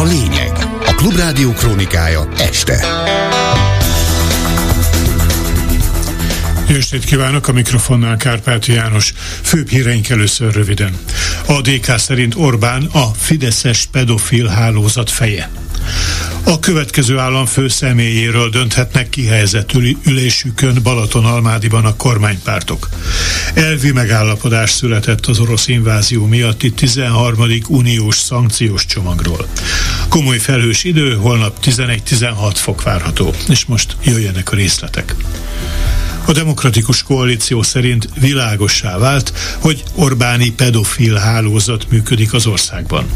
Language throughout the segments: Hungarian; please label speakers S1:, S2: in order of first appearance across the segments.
S1: a lényeg. A Klubrádió krónikája este.
S2: Jó kívánok, a mikrofonnál Kárpáti János. Főbb híreink először röviden. A DK szerint Orbán a Fideszes pedofil hálózat feje. A következő államfő személyéről dönthetnek kihelyezett ülésükön Balaton-Almádiban a kormánypártok. Elvi megállapodás született az orosz invázió miatti 13. uniós szankciós csomagról. Komoly felhős idő, holnap 11-16 fok várható. És most jöjjenek a részletek. A demokratikus koalíció szerint világossá vált, hogy Orbáni pedofil hálózat működik az országban.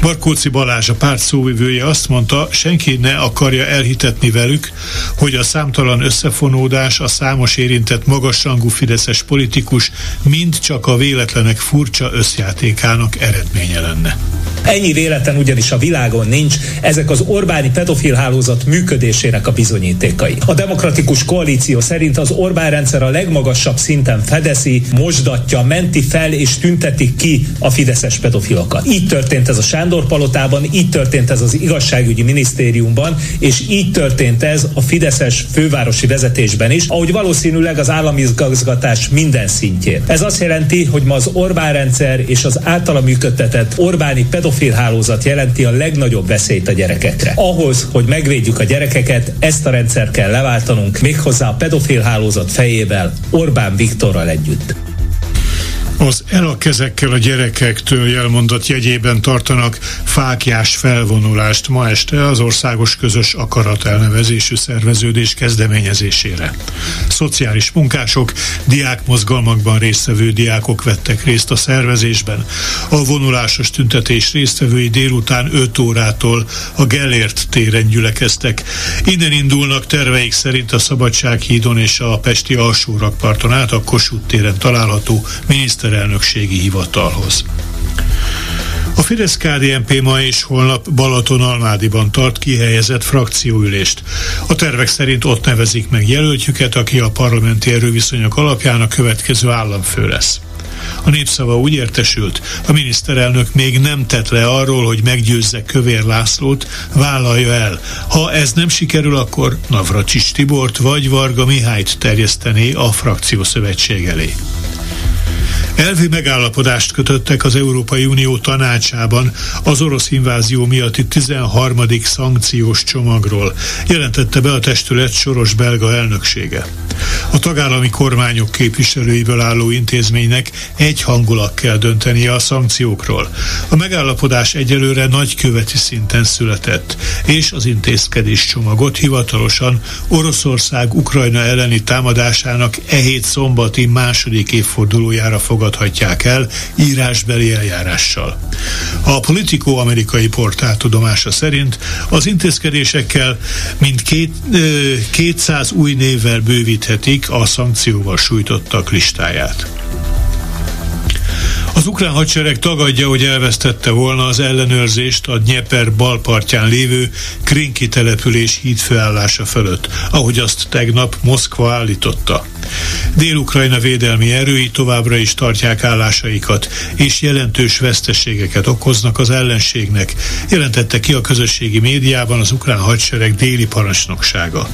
S2: Barkóci Balázs a párt szóvivője azt mondta, senki ne akarja elhitetni velük, hogy a számtalan összefonódás, a számos érintett magasrangú fideszes politikus mind csak a véletlenek furcsa összjátékának eredménye lenne.
S3: Ennyi véletlen ugyanis a világon nincs, ezek az Orbáni pedofil hálózat működésének a bizonyítékai. A demokratikus koalíció szerint az Orbán rendszer a legmagasabb szinten fedezi, mosdatja, menti fel és tünteti ki a fideszes pedofilokat. Így történt ez a Sándor palotában, így történt ez az igazságügyi minisztériumban, és így történt ez a fideszes fővárosi vezetésben is, ahogy valószínűleg az állami igazgatás minden szintjén. Ez azt jelenti, hogy ma az Orbán rendszer és az általa működtetett Orbáni pedofil hálózat jelenti a legnagyobb veszélyt a gyerekekre. Ahhoz, hogy megvédjük a gyerekeket, ezt a rendszer kell leváltanunk, méghozzá a pedofil hálózat fejével, Orbán Viktorral együtt.
S2: Az kezekkel a gyerekektől jelmondat jegyében tartanak fákjás felvonulást ma este az Országos Közös Akarat elnevezésű szerveződés kezdeményezésére. Szociális munkások, diákmozgalmakban résztvevő diákok vettek részt a szervezésben. A vonulásos tüntetés résztvevői délután 5 órától a Gellért téren gyülekeztek. Innen indulnak terveik szerint a Szabadsághídon és a Pesti alsórakparton át a Kossuth téren található miniszter miniszterelnökségi hivatalhoz. A fidesz KDNP ma és holnap Balaton-Almádiban tart kihelyezett frakcióülést. A tervek szerint ott nevezik meg jelöltjüket, aki a parlamenti erőviszonyok alapján a következő államfő lesz. A népszava úgy értesült, a miniszterelnök még nem tett le arról, hogy meggyőzze Kövér Lászlót, vállalja el. Ha ez nem sikerül, akkor Navracsis Tibort vagy Varga Mihályt terjesztené a frakciószövetség elé. Elvi megállapodást kötöttek az Európai Unió tanácsában az orosz invázió miatti 13. szankciós csomagról, jelentette be a testület soros belga elnöksége. A tagállami kormányok képviselőiből álló intézménynek egyhangulag kell döntenie a szankciókról. A megállapodás egyelőre nagyköveti szinten született, és az intézkedés csomagot hivatalosan Oroszország Ukrajna elleni támadásának e hét szombati második évfordulójára fogadhatják el írásbeli eljárással. A Politico amerikai portál tudomása szerint az intézkedésekkel mint két, 200 új névvel bővíthetik a szankcióval sújtottak listáját. Az ukrán hadsereg tagadja, hogy elvesztette volna az ellenőrzést a Dnieper balpartján lévő Krinki település hídfőállása fölött, ahogy azt tegnap Moszkva állította. Dél-Ukrajna védelmi erői továbbra is tartják állásaikat, és jelentős veszteségeket okoznak az ellenségnek, jelentette ki a közösségi médiában az ukrán hadsereg déli parancsnoksága.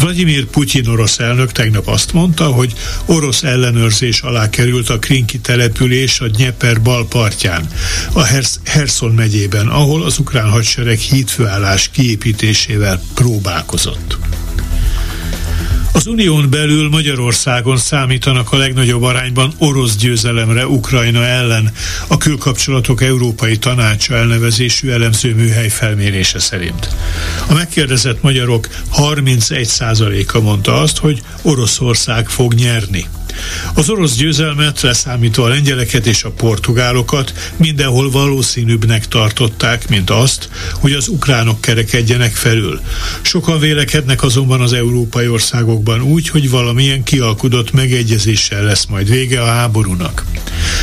S2: Vladimir Putyin orosz elnök tegnap azt mondta, hogy orosz ellenőrzés alá került a Krinki település a Dnieper bal partján, a Herson megyében, ahol az ukrán hadsereg hídfőállás kiépítésével próbálkozott. Az unión belül Magyarországon számítanak a legnagyobb arányban orosz győzelemre Ukrajna ellen, a külkapcsolatok Európai Tanácsa elnevezésű elemző műhely felmérése szerint. A megkérdezett magyarok 31%-a mondta azt, hogy Oroszország fog nyerni. Az orosz győzelmet, leszámítva a lengyeleket és a portugálokat mindenhol valószínűbbnek tartották, mint azt, hogy az ukránok kerekedjenek felül. Sokan vélekednek azonban az európai országokban úgy, hogy valamilyen kialkudott megegyezéssel lesz majd vége a háborúnak.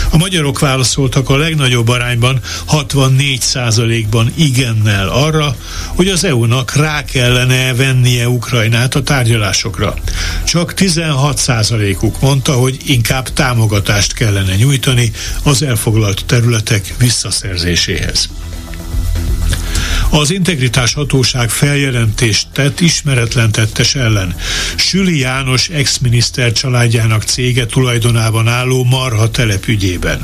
S2: A magyarok válaszoltak a legnagyobb arányban 64%-ban igennel arra, hogy az EU-nak rá kellene vennie Ukrajnát a tárgyalásokra. Csak 16%-uk mondta, hogy inkább támogatást kellene nyújtani az elfoglalt területek visszaszerzéséhez. Az integritás hatóság feljelentést tett ismeretlen tettes ellen. Süli János ex-miniszter családjának cége tulajdonában álló Marha telepügyében.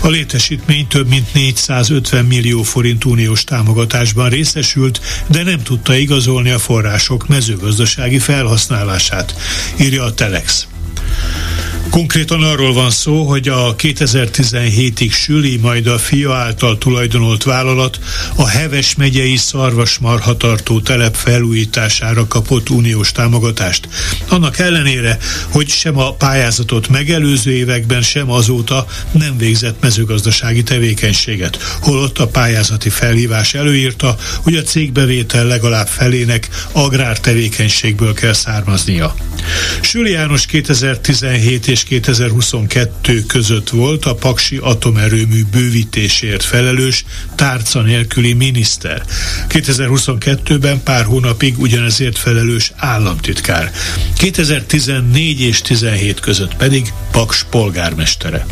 S2: A létesítmény több mint 450 millió forint uniós támogatásban részesült, de nem tudta igazolni a források mezőgazdasági felhasználását, írja a Telex. Konkrétan arról van szó, hogy a 2017-ig Süli, majd a fia által tulajdonolt vállalat a Heves megyei szarvasmarhatartó telep felújítására kapott uniós támogatást. Annak ellenére, hogy sem a pályázatot megelőző években, sem azóta nem végzett mezőgazdasági tevékenységet, holott a pályázati felhívás előírta, hogy a cégbevétel legalább felének agrártevékenységből kell származnia. Süli János 2017 és 2022 között volt a Paksi atomerőmű bővítésért felelős tárca nélküli miniszter. 2022-ben pár hónapig ugyanezért felelős államtitkár. 2014 és 17 között pedig Paks polgármestere.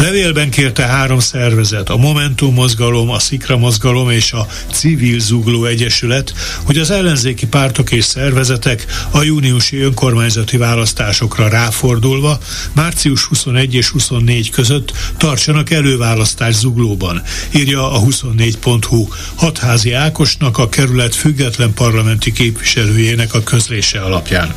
S2: Levélben kérte három szervezet, a Momentum mozgalom, a Szikra mozgalom és a Civil Zugló Egyesület, hogy az ellenzéki pártok és szervezetek a júniusi önkormányzati választásokra ráfordulva március 21 és 24 között tartsanak előválasztás Zuglóban, írja a 24.hu Hatházi Ákosnak a kerület független parlamenti képviselőjének a közlése alapján.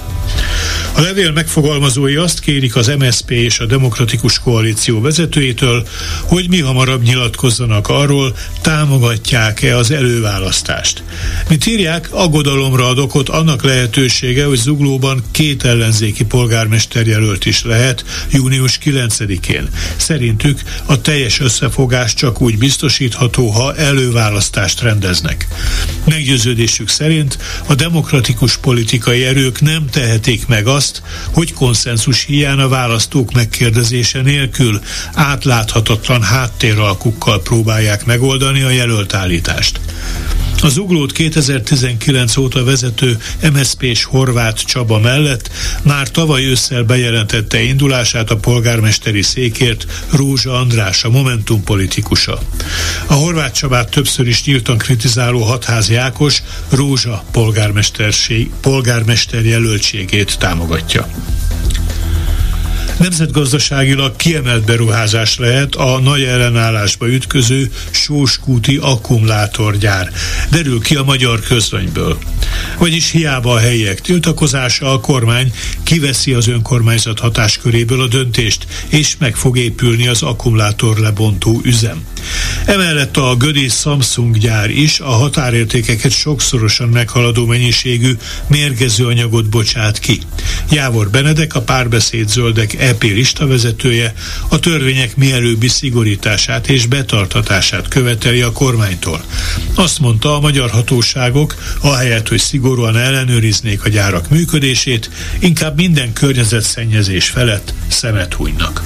S2: A levél megfogalmazói azt kérik az MSP és a Demokratikus Koalíció vezetőjétől, hogy mi hamarabb nyilatkozzanak arról, támogatják-e az előválasztást. Mint írják, aggodalomra ad okot annak lehetősége, hogy Zuglóban két ellenzéki polgármester jelölt is lehet június 9-én. Szerintük a teljes összefogás csak úgy biztosítható, ha előválasztást rendeznek. Meggyőződésük szerint a demokratikus politikai erők nem tehetik meg azt, hogy konszenzus hiány a választók megkérdezése nélkül átláthatatlan háttéralkukkal próbálják megoldani a jelölt állítást. Az uglót 2019 óta vezető MSZP-s Horváth Csaba mellett már tavaly ősszel bejelentette indulását a polgármesteri székért Rózsa András, a Momentum politikusa. A Horváth Csabát többször is nyíltan kritizáló hatházi Ákos Rózsa polgármester jelöltségét támogatja. Nemzetgazdaságilag kiemelt beruházás lehet a nagy ellenállásba ütköző sóskúti akkumulátorgyár. Derül ki a magyar közlönyből. Vagyis hiába a helyiek tiltakozása, a kormány kiveszi az önkormányzat hatásköréből a döntést, és meg fog épülni az akkumulátor lebontó üzem. Emellett a Gödi Samsung gyár is a határértékeket sokszorosan meghaladó mennyiségű mérgező anyagot bocsát ki. Jávor Benedek, a párbeszéd zöldek EP listavezetője a törvények mielőbbi szigorítását és betartatását követeli a kormánytól. Azt mondta, a magyar hatóságok, ahelyett, hogy szigorúan ellenőriznék a gyárak működését, inkább minden környezetszennyezés felett szemet hunynak.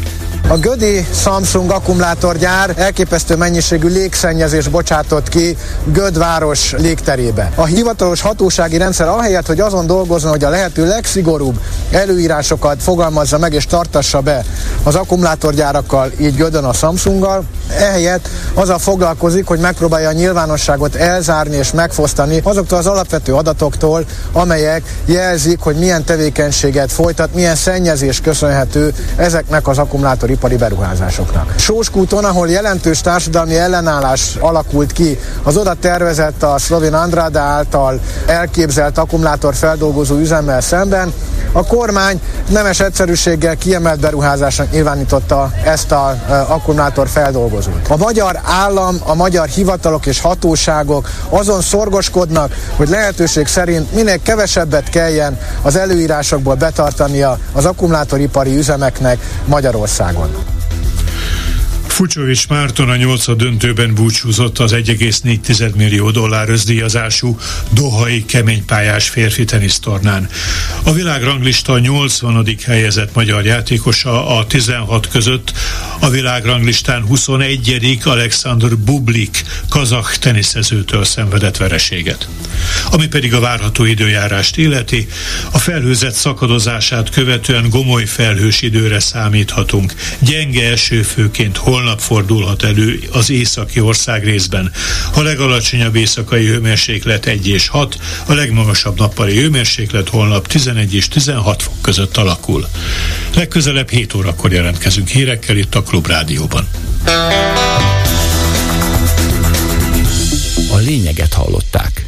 S4: A Gödi Samsung akkumulátorgyár elképesztő mennyiségű légszennyezés bocsátott ki Göd város légterébe. A hivatalos hatósági rendszer ahelyett, hogy azon dolgozzon, hogy a lehető legszigorúbb előírásokat fogalmazza meg és tartassa be az akkumulátorgyárakkal, így Gödön a Samsunggal, ehelyett azzal foglalkozik, hogy megpróbálja a nyilvánosságot elzárni és megfosztani azoktól az alapvető adatoktól, amelyek jelzik, hogy milyen tevékenységet folytat, milyen szennyezés köszönhető ezeknek az akkumulátori ipari beruházásoknak. Sóskúton, ahol jelentős társadalmi ellenállás alakult ki, az oda tervezett a Slovén Andrada által elképzelt akkumulátor feldolgozó üzemmel szemben, a kormány nemes egyszerűséggel kiemelt beruházásnak nyilvánította ezt az akkumulátor feldolgozót. A magyar állam, a magyar hivatalok és hatóságok azon szorgoskodnak, hogy lehetőség szerint minél kevesebbet kelljen az előírásokból betartania az akkumulátoripari üzemeknek Magyarországon.
S2: Fucsovics Márton a nyolca döntőben búcsúzott az 1,4 millió dollár özdíjazású Dohai keménypályás férfi tenisztornán. A világranglista 80. helyezett magyar játékosa a 16 között, a világranglistán 21. Alexander Bublik kazak teniszezőtől szenvedett vereséget. Ami pedig a várható időjárást illeti, a felhőzet szakadozását követően gomoly felhős időre számíthatunk. Gyenge eső főként holnap holnap fordulhat elő az északi ország részben. A legalacsonyabb éjszakai hőmérséklet 1 és 6, a legmagasabb nappali hőmérséklet holnap 11 és 16 fok között alakul. Legközelebb 7 órakor jelentkezünk hírekkel itt a Klub Rádióban. A lényeget hallották.